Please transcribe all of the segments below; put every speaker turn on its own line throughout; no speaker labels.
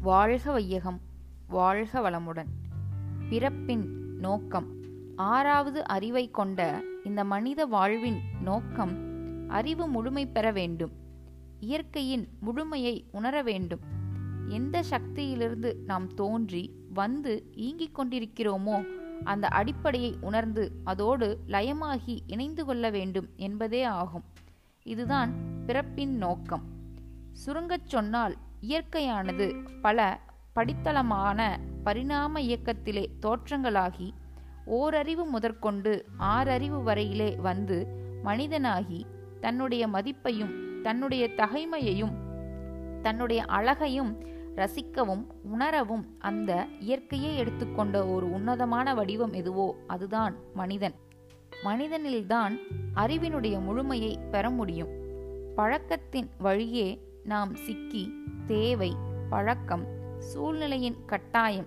வாழ்க வையகம் வாழ்க வளமுடன். பிறப்பின் நோக்கம். ஆறாவது அறிவை கொண்ட இந்த மனித வாழ்வின் நோக்கம் அறிவு முழுமை பெற வேண்டும். இயற்கையின் முழுமையை உணர வேண்டும். எந்த சக்தியிலிருந்து நாம் தோன்றி வந்து ஈங்கிக் கொண்டிருக்கிறோமோ அந்த அடிப்படையை உணர்ந்து அதோடு லயமாகி இணைந்து கொள்ள வேண்டும் என்பதே ஆகும். இதுதான் பிறப்பின் நோக்கம். சுருங்கச் சொன்னால் இயற்கையானது பல படித்தளமான பரிணாம இயக்கத்திலே தோற்றங்களாகி ஓரறிவு முதற்கொண்டு ஆறறிவு வரையிலே வந்து மனிதனாகி தன்னுடைய மதிப்பையும் தன்னுடைய தகைமையையும் தன்னுடைய அழகையும் ரசிக்கவும் உணரவும் அந்த இயற்கையை எடுத்துக்கொண்ட ஒரு உன்னதமான வடிவம் எதுவோ அதுதான் மனிதன். மனிதனில்தான் அறிவினுடைய முழுமையை பெற முடியும். பழக்கத்தின் வழியே நாம் சிக்கி தேவை பழக்கம் சூழ்நிலையின் கட்டாயம்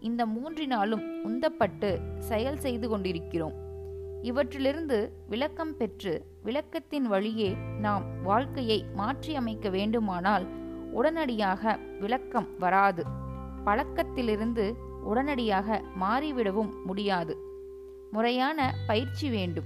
இந்த மூன்றினாலும் உந்தப்பட்டு செயல் செய்து கொண்டிருக்கிறோம். இவற்றிலிருந்து விளக்கம் பெற்று விளக்கத்தின் வழியே நாம் வாழ்க்கையை மாற்றியமைக்க வேண்டுமானால் உடனடியாக விளக்கம் வராது. பழக்கத்திலிருந்து உடனடியாக மாறிவிடவும் முடியாது. முறையான பயிற்சி வேண்டும்.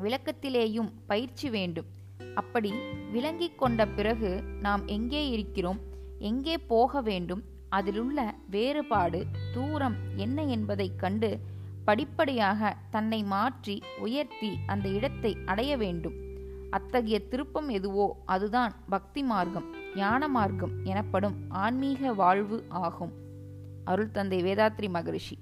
விளக்கத்திலேயும் பயிற்சி வேண்டும். அப்படி விளங்கிக் கொண்ட பிறகு நாம் எங்கே இருக்கிறோம் எங்கே போக வேண்டும் அதிலுள்ள வேறுபாடு தூரம் என்ன என்பதைக் கண்டு படிப்படியாக தன்னை மாற்றி உயர்த்தி அந்த இடத்தை அடைய வேண்டும். அத்தகைய திருப்பம் எதுவோ அதுதான் பக்தி மார்க்கம் ஞான மார்க்கம் எனப்படும் ஆன்மீக வாழ்வு ஆகும். அருள் தந்தை வேதாத்ரி மகரிஷி.